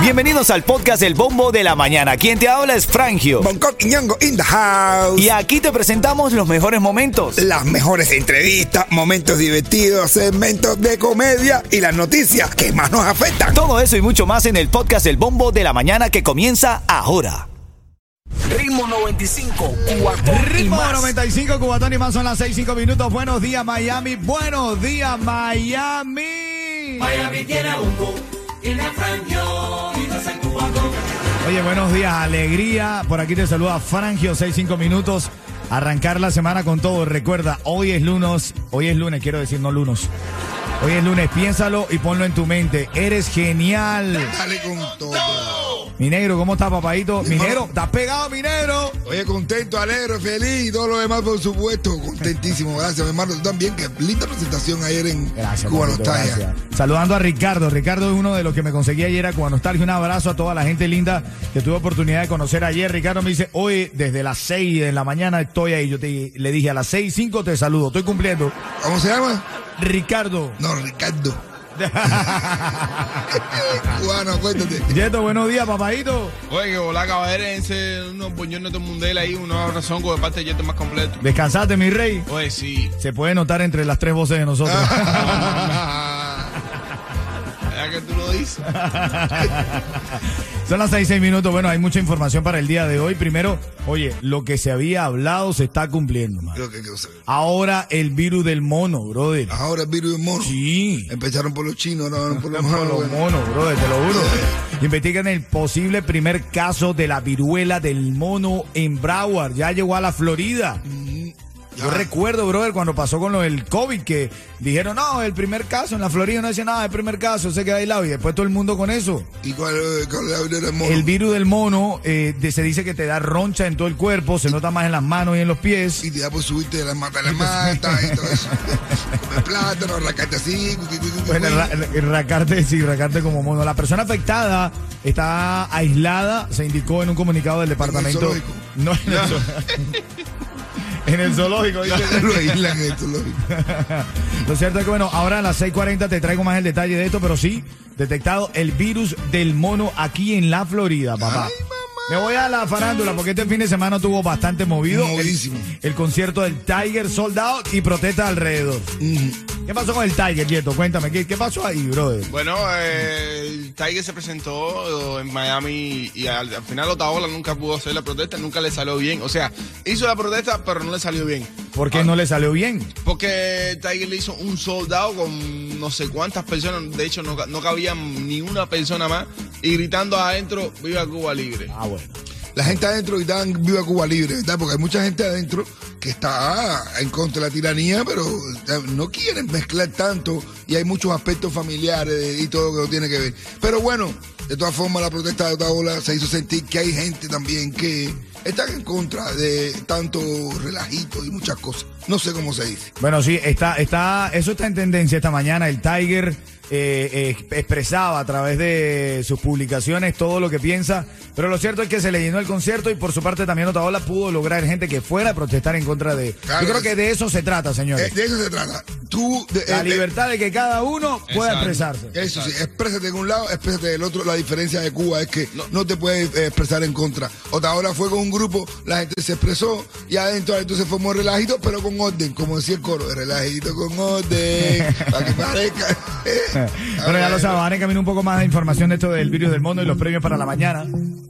Bienvenidos al podcast El Bombo de la Mañana. Quien te habla es Frangio. Bangkok y Ñongo in the house. Y aquí te presentamos los mejores momentos. Las mejores entrevistas, momentos divertidos, segmentos de comedia y las noticias que más nos afectan. Todo eso y mucho más en el podcast El Bombo de la Mañana que comienza ahora. Ritmo 95, Cubatón y Ritmo más. 95, Cubatón y más son las 6, 5 minutos. Buenos días, Miami. Buenos días, Miami. Miami tiene a tiene a Frangio y no. Oye, buenos días, alegría. Por aquí te saluda Frangio, 6, 5 minutos. Arrancar la semana con todo. Recuerda, hoy es lunes. Hoy es lunes, quiero decir, no lunes. Hoy es lunes, piénsalo y ponlo en tu mente. Eres genial. Dale con todo. Mi negro, ¿cómo estás, papadito? Mi negro, ¿estás pegado, mi negro? Oye, contento, alegre, feliz y todo lo demás, por supuesto. Contentísimo. Gracias, mi hermano. Tú también. Qué linda presentación ayer en Gracias, Cuba papito, Nostalgia. gracias. Saludando a Ricardo. Ricardo es uno de los que me conseguí ayer a Cuba Nostalgia. Un abrazo a toda la gente linda que tuve oportunidad de conocer ayer. Ricardo me dice, hoy desde las 6 de la mañana estoy ahí. Yo te, le dije a las 6 5 te saludo. Estoy cumpliendo. ¿Cómo se llama? Ricardo. No, Ricardo. Cubano, cuéntate. Yeto, buenos días, papadito. Oye, que hola caballerense, unos buñones de mundela ahí, unos abrazón con de parte de Yeto más completo. Descansaste, mi rey. Oye, sí. Se puede notar entre las tres voces de nosotros. Son las 6, 6 minutos. Bueno, hay mucha información para el día de hoy. Primero, oye, lo que se había hablado se está cumpliendo, man. Que. Ahora el virus del mono, brother. Ahora el virus del mono. Sí. Empezaron por los chinos, ahora van por los Por malos. los monos, brother, te lo juro. Investigan el posible primer caso de la viruela del mono en Broward. Ya llegó a la Florida. Yo recuerdo, brother, cuando pasó con lo del COVID, que dijeron, no, el primer caso en la Florida no decía nada, el primer caso, se queda aislado. Y después todo el mundo con eso. ¿Y cuál, eh, cuál es el virus del mono? El virus del mono eh, de- se dice que te da roncha en todo el cuerpo, se nota más en las manos y en los pies. Y te da por subirte de la mata a la mata y todo eso. Comer plátano, arrancarte así. Bueno, ra- racarte, sí, racarte como mono. La persona afectada está aislada, se indicó en un comunicado del departamento. No, en el, zo- en el zoológico. dice. Lo aíslan esto, lo Lo cierto es que, bueno, ahora a las 6:40 te traigo más el detalle de esto, pero sí, detectado el virus del mono aquí en la Florida, papá. Ay. Me voy a la farándula porque este fin de semana tuvo bastante movido. El, Movidísimo. el concierto del Tiger sold out y protesta alrededor. ¿Qué pasó con el Tiger, Yeto? Cuéntame, ¿qué, qué pasó ahí, brother? Bueno, eh, el Tiger se presentó en Miami y al, al final Otaola nunca pudo hacer la protesta, nunca le salió bien. O sea, hizo la protesta, pero no le salió bien. ¿Por qué no le salió bien? Porque Tiger le hizo un soldado con no sé cuántas personas, de hecho no, no cabía ni una persona más, y gritando adentro, viva Cuba libre. Ah, bueno. La gente adentro gritan viva Cuba libre, ¿verdad? Porque hay mucha gente adentro que está en contra de la tiranía, pero no quieren mezclar tanto y hay muchos aspectos familiares y todo que no tiene que ver. Pero bueno, de todas formas la protesta de Otaola se hizo sentir que hay gente también que está en contra de tanto relajito y muchas cosas. No sé cómo se dice. Bueno, sí, está, está, eso está en tendencia esta mañana. El Tiger eh, eh, expresaba a través de sus publicaciones todo lo que piensa, pero lo cierto es que se le llenó el concierto y por su parte también Otaola pudo lograr gente que fuera a protestar en contra de... Claro, Yo creo que de eso se trata, Eh, señores. de eso se trata. Tú, de- La eh, libertad de que cada uno pueda expresarse. Eso sí, exprésate de un lado, exprésate del otro. La diferencia de Cuba es que no, te puedes eh, expresar en contra. Otra hora fue con un grupo, la gente se expresó y adentro entonces formó relajito, pero con orden, como decía el coro, relajito con orden, para que parezca. Bueno, ya lo saben, van en camino un poco más de información de esto del virus del mono y los premios para la mañana.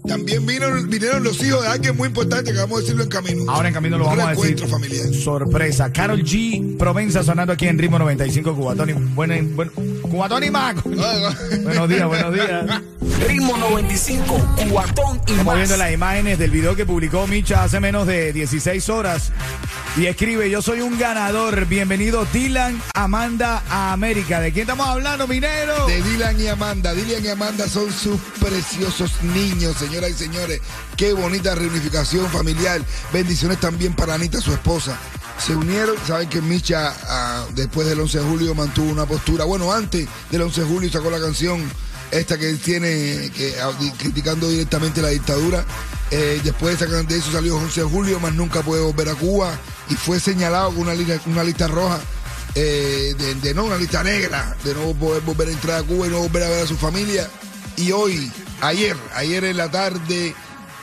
También vino, vinieron los hijos de alguien muy importante que vamos a decirlo en camino. Ahora en camino lo vamos a decir. familiar. Sorpresa. Carol G. Provenza sonando aquí en Ritmo 95 Cubatón y bueno, bueno, Cubatón y Mac. buenos días, buenos días. Ritmo 95, Cubatón y Estamos más. viendo las imágenes del video que publicó Micha hace menos de 16 horas. Y escribe, yo soy un ganador. Bienvenido Dylan Amanda a América. ¿De quién estamos hablando, minero? De Dylan y Amanda. Dylan y Amanda son sus preciosos niños, señoras y señores. Qué bonita reunificación familiar. Bendiciones también para Anita, su esposa. Se unieron, saben que Micha ah, después del 11 de julio mantuvo una postura. Bueno, antes del 11 de julio sacó la canción esta que tiene que, ah, criticando directamente la dictadura. Eh, después de de eso salió 11 de julio, más nunca puede volver a Cuba y fue señalado con una, lista- una lista roja eh, de, no una lista negra, de no poder volver a entrar a Cuba y no volver a ver a su familia. Y hoy, ayer, ayer en la tarde,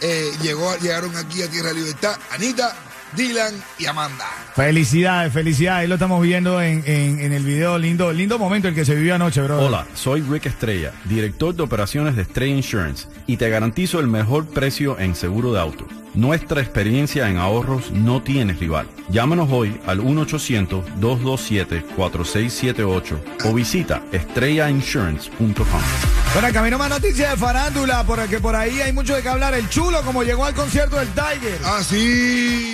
eh, llegó, llegaron aquí a Tierra Libertad Anita, Dylan y Amanda. Felicidades, felicidades. Ahí lo estamos viendo en, en- en el video. Lindo, lindo momento el que se vivió anoche, bro. Hola, soy Rick Estrella, director de operaciones de Estrella Insurance y te garantizo el mejor precio en seguro de auto. Nuestra experiencia en ahorros no tiene rival. Llámanos hoy al 1-800-227-4678 o visita estrellainsurance.com. Bueno, camino más noticias de farándula, porque por ahí hay mucho de qué hablar. El chulo, como llegó al concierto del Tiger. Ah, sí.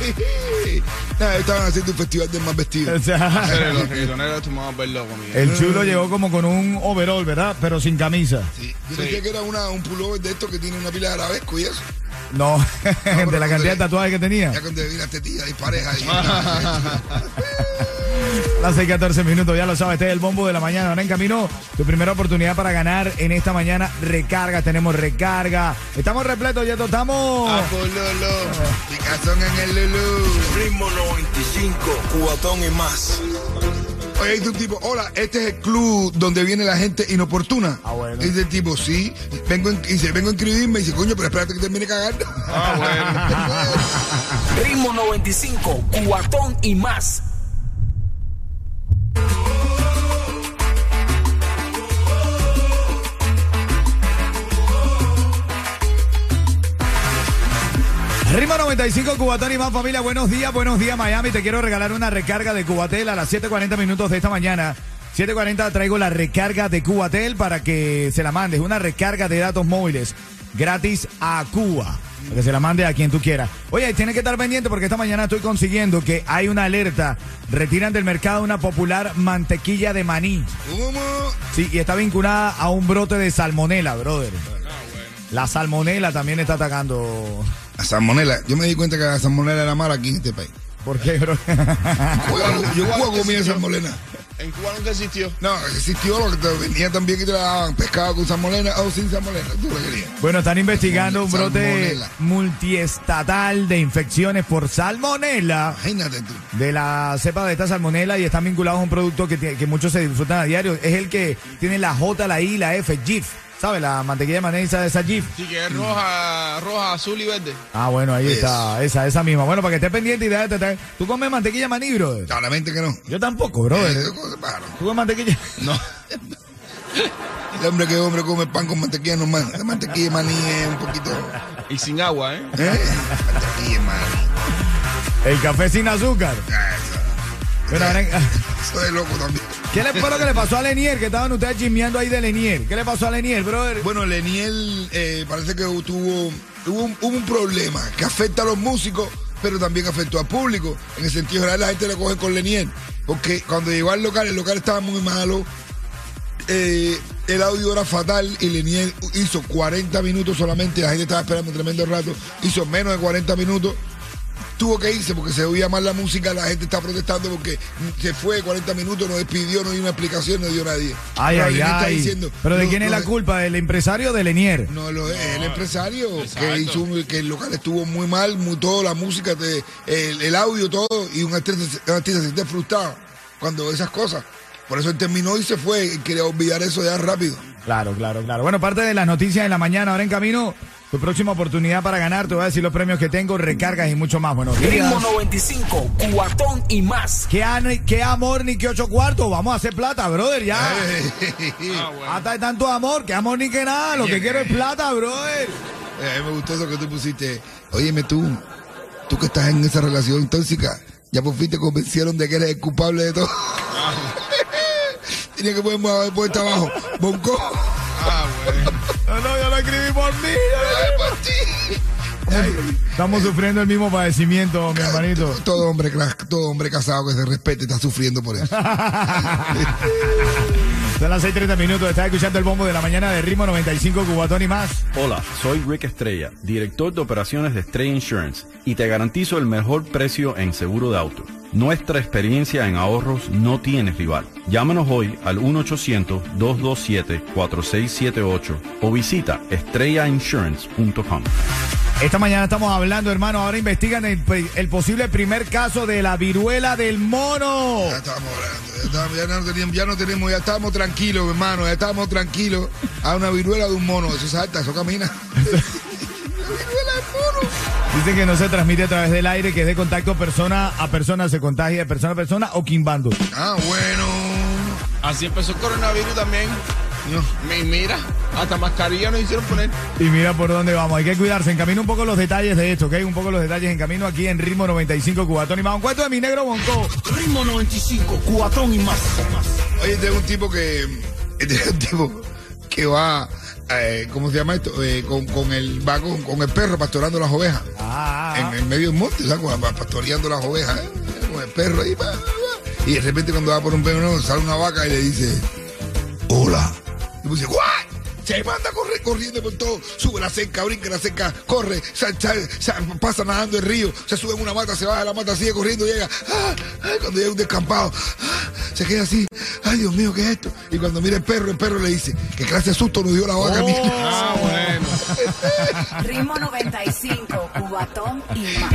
Nah, estaban haciendo un festival de más vestidos. O sea, Pero los reggaetoneros el chulo llegó como con un overall, ¿verdad? Pero sin camisa. Sí. Yo Sí. pensé que era una, un pullover de estos que tiene una pila de arabesco y eso. No, pero de la cantidad de tatuajes que tenía. Ya cuando vi las tetillas y pareja ahí. Las 6, 14 minutos, ya lo sabes, este es el bombo de la mañana. Ahora en camino, tu primera oportunidad para ganar en esta mañana. Recarga, tenemos recarga. Estamos repletos, ya estamos. Ah, por Lolo. Picazón en el Lulú. Ritmo 95, cubatón y más. Oye, dice un tipo, hola, este es el club donde viene la gente inoportuna. Ah, bueno. Dice el tipo, sí, vengo en, dice, vengo a inscribirme. Y dice, coño, pero espérate que termine cagando. Ah, bueno. Ritmo 95, cubatón y más. Rima 95 Cubatón y más familia, buenos días, buenos días Miami. Te quiero regalar una recarga de Cubatel a las 7.40 minutos de esta mañana. 7.40 traigo la recarga de Cubatel para que se la mandes. Una recarga de datos móviles gratis a Cuba. Para que se la mande a quien tú quieras. Oye, tienes que estar pendiente porque esta mañana estoy consiguiendo que hay una alerta. Retiran del mercado una popular mantequilla de maní. ¿Cómo? Sí, y está vinculada a un brote de salmonela, brother. La salmonela también está atacando. La salmonela. Yo me di cuenta que la salmonela era mala aquí en este país. ¿Por qué, bro? Yo comida salmonela. En Cuba nunca existió. No, existió lo que te venía también y te la daban pescado con salmonela o sin salmonela. Tú lo querías. Bueno, están investigando un brote Salmonela. multiestatal de infecciones por salmonela Imagínate tú. de la cepa de esta salmonela y están vinculados a un producto que, que muchos se disfrutan a diario. Es el que tiene la J, la I, la F, GIF. ¿Sabes? La mantequilla de maní esa de. Sí, que es roja, roja, azul y verde. Ah, bueno, ahí está. Esa, esa misma. Bueno, para que estés pendiente y déjate traer. ¿Tú comes mantequilla de maní, brother? Claramente que no. Yo tampoco, brother. Rara. ¿Tú comes mantequilla? No. El hombre que hombre come pan con mantequilla normal. La mantequilla de maní es un poquito. Y sin agua, ¿eh? ¿Eh? Mantequilla de maní. El café sin azúcar. Ah, eso. Bueno, ahora en- Eso es loco también. ¿Qué le fue lo que le pasó a Lenier? Que estaban ustedes chismeando ahí de Lenier. ¿Qué le pasó a Lenier, brother? Bueno, Leniel eh, parece que tuvo, un, problema que afecta a los músicos, pero también afectó al público. En el sentido general, la gente le coge con Leniel. Porque cuando llegó al local, el local estaba muy malo. eh, el audio era fatal y Leniel hizo 40 minutos solamente. La gente estaba esperando un tremendo rato. Hizo menos de 40 minutos. Tuvo que irse porque se oía mal la música. La gente está protestando porque se fue 40 minutos, no despidió, no dio una explicación, no dio nadie. Ay, Pero ay, ay. diciendo, ¿Pero de no, quién es no la culpa? ¿Del empresario o de Lenier? no, lo el empresario que hizo que el local estuvo muy mal, muy todo, la música, te- el, el audio, todo, y un artista, un artista se siente frustrado cuando esas cosas. Por eso él terminó y se fue, y quería olvidar eso ya rápido. Claro, claro, claro. Bueno, parte de las noticias de la mañana, ahora en camino, tu próxima oportunidad para ganar, te voy a decir los premios que tengo, recargas y mucho más. Buenos días. Ritmo 95, cubatón y más. ¿Qué, qué amor ni qué ocho cuartos? Vamos a hacer plata, brother, ya. Ah, bueno. Hasta hay tanto amor, que amor ni que nada. Lo que quiero es plata, brother. Eh, a mí me gustó eso que tú pusiste. Óyeme tú, tú que estás en esa relación tóxica, ya por fin te convencieron de que eres el culpable de todo. Tenía que ponerme haber puesto abajo. Bonco. Escribí por mí. Por ti. Estamos sufriendo el mismo padecimiento, mi hermanito. Todo hombre, todo hombre casado que se respete está sufriendo por eso. Son las 6:30 minutos. Estás escuchando el bombo de la mañana de ritmo 95 Cubatón y más. Hola, soy Rick Estrella, director de operaciones de Estrella Insurance y te garantizo el mejor precio en seguro de auto. Nuestra experiencia en ahorros no tiene rival. Llámanos hoy al 1-800-227-4678 o visita estrellainsurance.com. Esta mañana estamos hablando, hermano. Ahora investigan el, el posible primer caso de la viruela del mono. Ya estábamos hablando, ya, no teníamos, ya no tenemos, ya estábamos tranquilos, hermano, ya estábamos tranquilos. A una viruela de un mono, eso salta, eso camina. la viruela del mono. Dicen que no se transmite a través del aire, que es de contacto persona a persona, se contagia de persona a persona o quimbando. Ah, bueno. Así empezó el coronavirus también. No. Mi- Mira, hasta mascarilla nos hicieron poner. Y mira por dónde vamos. Hay que cuidarse. En camino un poco los detalles de esto, ¿ok? Un poco los detalles en camino aquí en Ritmo 95 Cubatón y más. Un cuento de mi negro Bonco. Ritmo 95, cuatón y más. Oye, este es un tipo que. Este es un tipo que va. eh, ¿Cómo se llama esto? Eh, con, con el, va con, con el perro pastorando las ovejas. Ah, En, en medio del monte, ¿sabes? Pastoreando las ovejas, ¿eh? con el perro ahí. Y de repente, cuando va por un perro, sale una vaca y le dice: Hola. Y pues dice: ¡Guay! Se manda a correr corriendo por todo, sube la cerca, brinca la cerca, corre, sal- sal- sal- pasa nadando el río, se sube en una mata, se baja de la mata, sigue corriendo, llega, ¡ah! ¡ay! cuando llega un descampado, ¡ah! se queda así, ay Dios mío, ¿qué es esto? Y cuando mira el perro, el perro le dice, ¿qué clase de susto nos dio la vaca? mira?" Ah, bueno. Ritmo 95, Cubatón y más.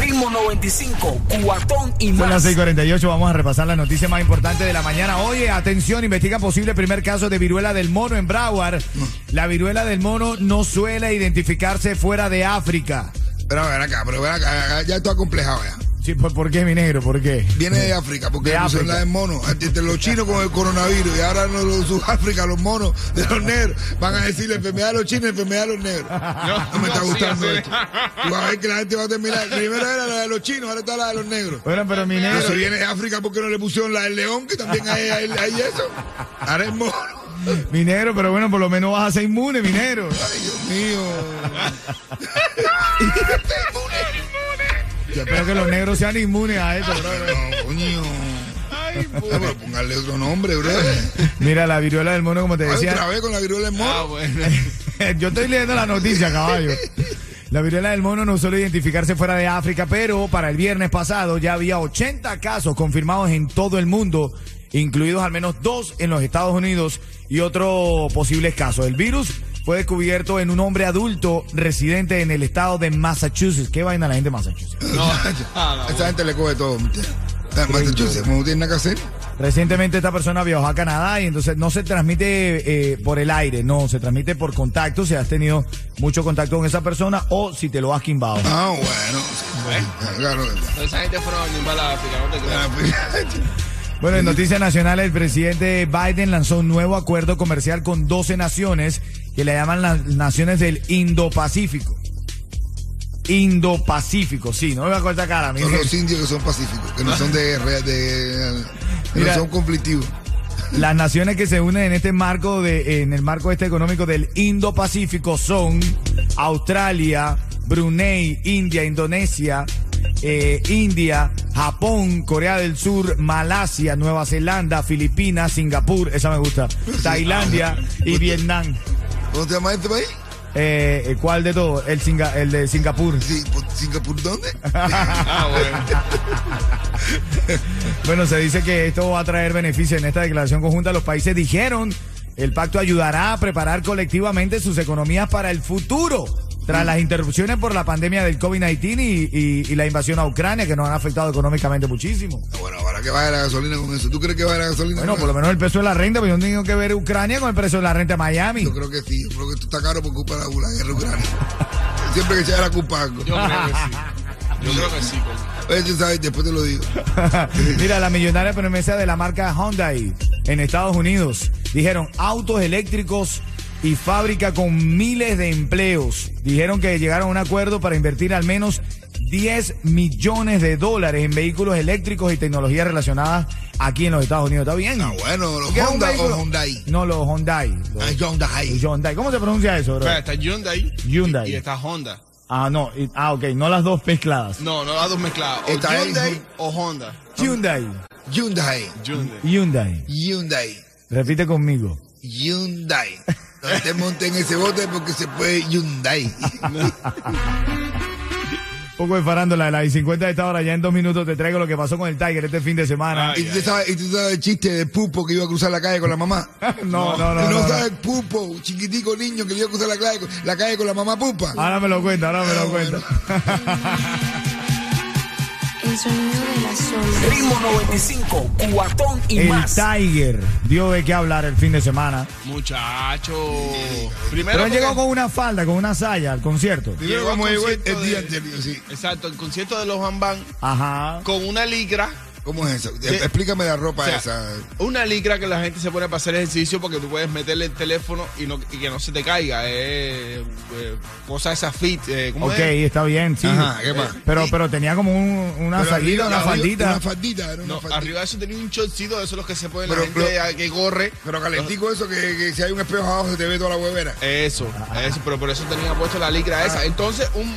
Ritmo 95, cuatón y Son las más. 6:48. Vamos a repasar la noticia más importante de la mañana. Oye, atención, investiga posible primer caso de viruela del mono en Broward. La viruela del mono no suele identificarse fuera de África. Pero ven acá, pero ven acá, ya esto acomplejado ya. Sí, ¿por, por qué, mi negro? ¿Por qué? Viene de África, porque De son África. la de mono. Entre los chinos con el coronavirus y ahora no, los Sudáfrica, los monos de los negros, van a decir la enfermedad de los chinos, enfermedad de los negros. No me está sí, gustando así. esto. Tú vas a ver que la gente va a terminar. Primero era la de los chinos, ahora está la de los negros. Bueno, pero mi negro. Si viene de África, ¿por qué no le pusieron la del león? Que también hay, hay, hay eso. Ahora es mono. Mi negro, pero bueno, por lo menos vas a ser inmune, mi negro. Ay, Dios mío. Yo espero que los negros sean inmunes a esto, bro. No, coño. Ay, Ah, pero póngale otro nombre, bro. Mira, la viruela del mono, como te Ay, otra decía. vez con la viruela del Ah, mono. bueno. Yo estoy leyendo la noticia, caballo. La viruela del mono no suele identificarse fuera de África, pero para el viernes pasado ya había 80 casos confirmados en todo el mundo, incluidos al menos dos en los Estados Unidos y otros posibles casos. El virus fue descubierto en un hombre adulto residente en el estado de Massachusetts. ¿Qué vaina la gente de Massachusetts? No, ah, no, Esa gente le coge todo. Massachusetts, no tiene nada que hacer. Recientemente esta persona viajó a Canadá y entonces no se transmite eh, por el aire, no, se transmite por contacto, si has tenido mucho contacto con esa persona o si te lo has quimbado. Ah, bueno. sí. Claro. Esa gente fueron a animar a África, no te Ah, creas. pues, Bueno, en noticias nacionales, el presidente Biden lanzó un nuevo acuerdo comercial con 12 naciones que le llaman las naciones del Indo-Pacífico. Indo-Pacífico, sí, no me voy a cortar cara. Son los indios que son pacíficos, que no son de de, que Mira. no son conflictivos. Las naciones que se unen en este marco de, en el marco este económico del Indo-Pacífico son Australia, Brunei, India, Indonesia, eh, India, Japón, Corea del Sur, Malasia, Nueva Zelanda, Filipinas, Singapur, esa me gusta, Tailandia y Vietnam. ¿Cómo se llama este país? Eh, ¿Cuál de todos? El, Singa- el de Singapur. ¿Singapur dónde? Ah, bueno. Bueno, se dice que esto va a traer beneficios en esta declaración conjunta. Los países dijeron el pacto ayudará a preparar colectivamente sus economías para el futuro. Tras las interrupciones por la pandemia del COVID-19 y, y- y la invasión a Ucrania, que nos han afectado económicamente muchísimo. Ah, Bueno, ahora que vaya la gasolina con eso. ¿Tú crees que vaya la gasolina Bueno, por lo menos el precio de la renta, pero yo no tengo que ver Ucrania con el precio de la renta de Miami. Yo creo que sí. Yo creo que esto está caro por culpa de la, la guerra Ucrania. Siempre que echar la culpa. Yo creo que sí. Yo creo que sí. porque- Oye, tú sabes, después te lo digo. Mira, la millonaria promesa de la marca Hyundai en Estados Unidos dijeron autos eléctricos y fábrica con miles de empleos. Dijeron que llegaron a un acuerdo para invertir al menos 10 millones de dólares en vehículos eléctricos y tecnologías relacionadas aquí en los Estados Unidos. ¿Está bien? Ah, bueno, los ¿Qué es un Honda o? Hyundai. No, los Hyundai. Los Ah, Hyundai. Hyundai. ¿Cómo se pronuncia eso, bro? Está Hyundai. Hyundai. Y, y está Honda. Ah, no. y- Ah, ok. No las dos mezcladas. No, no las dos mezcladas. O Está ahí, Hyundai o Honda. Hyundai. Hyundai. Hyundai. Hyundai. Hyundai. Repite conmigo. Hyundai. No te montes en ese bote porque se puede Hyundai. Un poco de farándula de la I-50 de esta hora. Ya en dos minutos te traigo lo que pasó con el Tiger este fin de semana. Ay, ¿Y tú sabes, y tú sabes el chiste de Pupo que iba a cruzar la calle con la mamá? no, no, no. ¿Tú no, no. sabes Pupo, chiquitico niño que iba a cruzar la calle, la calle con la mamá Pupa? Ahora me lo cuenta, ahora me lo Ah, cuenta. El sonido de la sola. Ritmo 95, cuatón y El más. Tiger dio de qué hablar el fin de semana. Muchacho. Primero. Pero él porque- llegó con una falda, con una saya al concierto. Primero Llegó al como llegó el, concierto el día de- anterior, sí. Exacto, el concierto de los Van Van Ajá. con una licra. ¿Cómo es eso? Explícame la ropa O sea, esa. Una licra que la gente se pone para hacer ejercicio porque tú puedes meterle el teléfono y, no, y que no se te caiga. Es eh, cosa esa fit. eh, ¿cómo Ok, es? está bien, sí. Ajá, ¿qué más? Pero, pero tenía como un- una Pero arriba- una arriba- faldita. Una faldita, era una No, faldita. arriba de eso tenía un shortcito de esos los que se ponen Pero- la gente pero- que corre. Pero calentico eso, que, que si hay un espejo abajo se te ve toda la huevera. Eso, eso, pero por eso tenía puesto la licra Ah. esa. Entonces, un,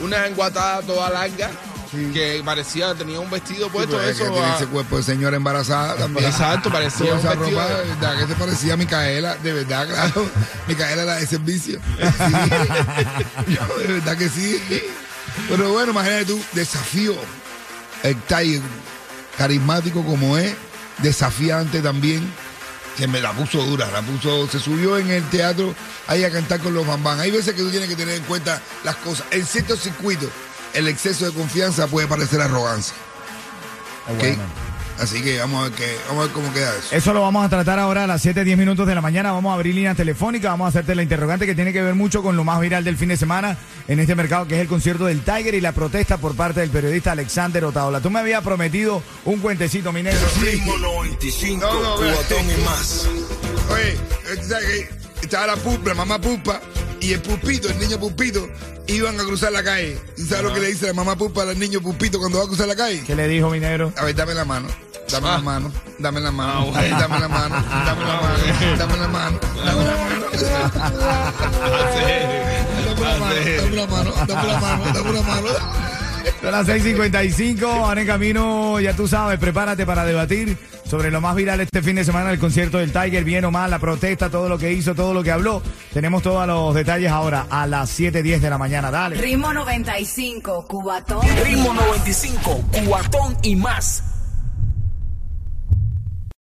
una enguatada toda larga que parecía, tenía un vestido puesto, Pues, eso. que tiene ese cuerpo de señora embarazada también. Exacto, parecía un esa vestido ropa, de- de verdad que se parecía a Micaela, de verdad, claro. Micaela la de servicio. Sí. Yo, de verdad que sí. Pero bueno, imagínate tú, desafío. El Tiger, carismático como es, desafiante también, que me la puso dura, la puso, se subió en el teatro ahí a cantar con los bambán. Hay veces que tú tienes que tener en cuenta las cosas. En ciertos circuitos, el exceso de confianza puede parecer arrogancia. Ah, ¿ok? bueno. Así que vamos a ver que, vamos a ver cómo queda eso. Eso lo vamos a tratar ahora a las 7, 10 minutos de la mañana. Vamos a abrir líneas telefónicas. Vamos a hacerte la interrogante que tiene que ver mucho con lo más viral del fin de semana en este mercado, que es el concierto del Tiger y la protesta por parte del periodista Alexander Otaola. Tú me habías prometido un cuentecito, mi negro. Ritmo 95, No, no, y más. Oye, que estaba la pupa, la mamá pupa, y el pupito, el niño pupito, iban a cruzar la calle. ¿Y sabes lo que le dice la mamá pupa al niño pupito cuando va a cruzar la calle? ¿Qué le dijo, mi negro? A ver, dame la mano. Dame la mano, dame la mano, Ah, bueno. dame la mano, dame la mano, dame la mano, dame la mano. Dame la mano, dame la mano, dame la mano, dame la mano. Son las 6:55. Ahora en camino, ya tú sabes, prepárate para debatir sobre lo más viral este fin de semana, el concierto del Tiger, bien o mal, la protesta, todo lo que hizo, todo lo que habló. Tenemos todos los detalles ahora a las 7:10 de la mañana. Dale. Ritmo 95, cubatón. Ritmo 95, cuatón y más.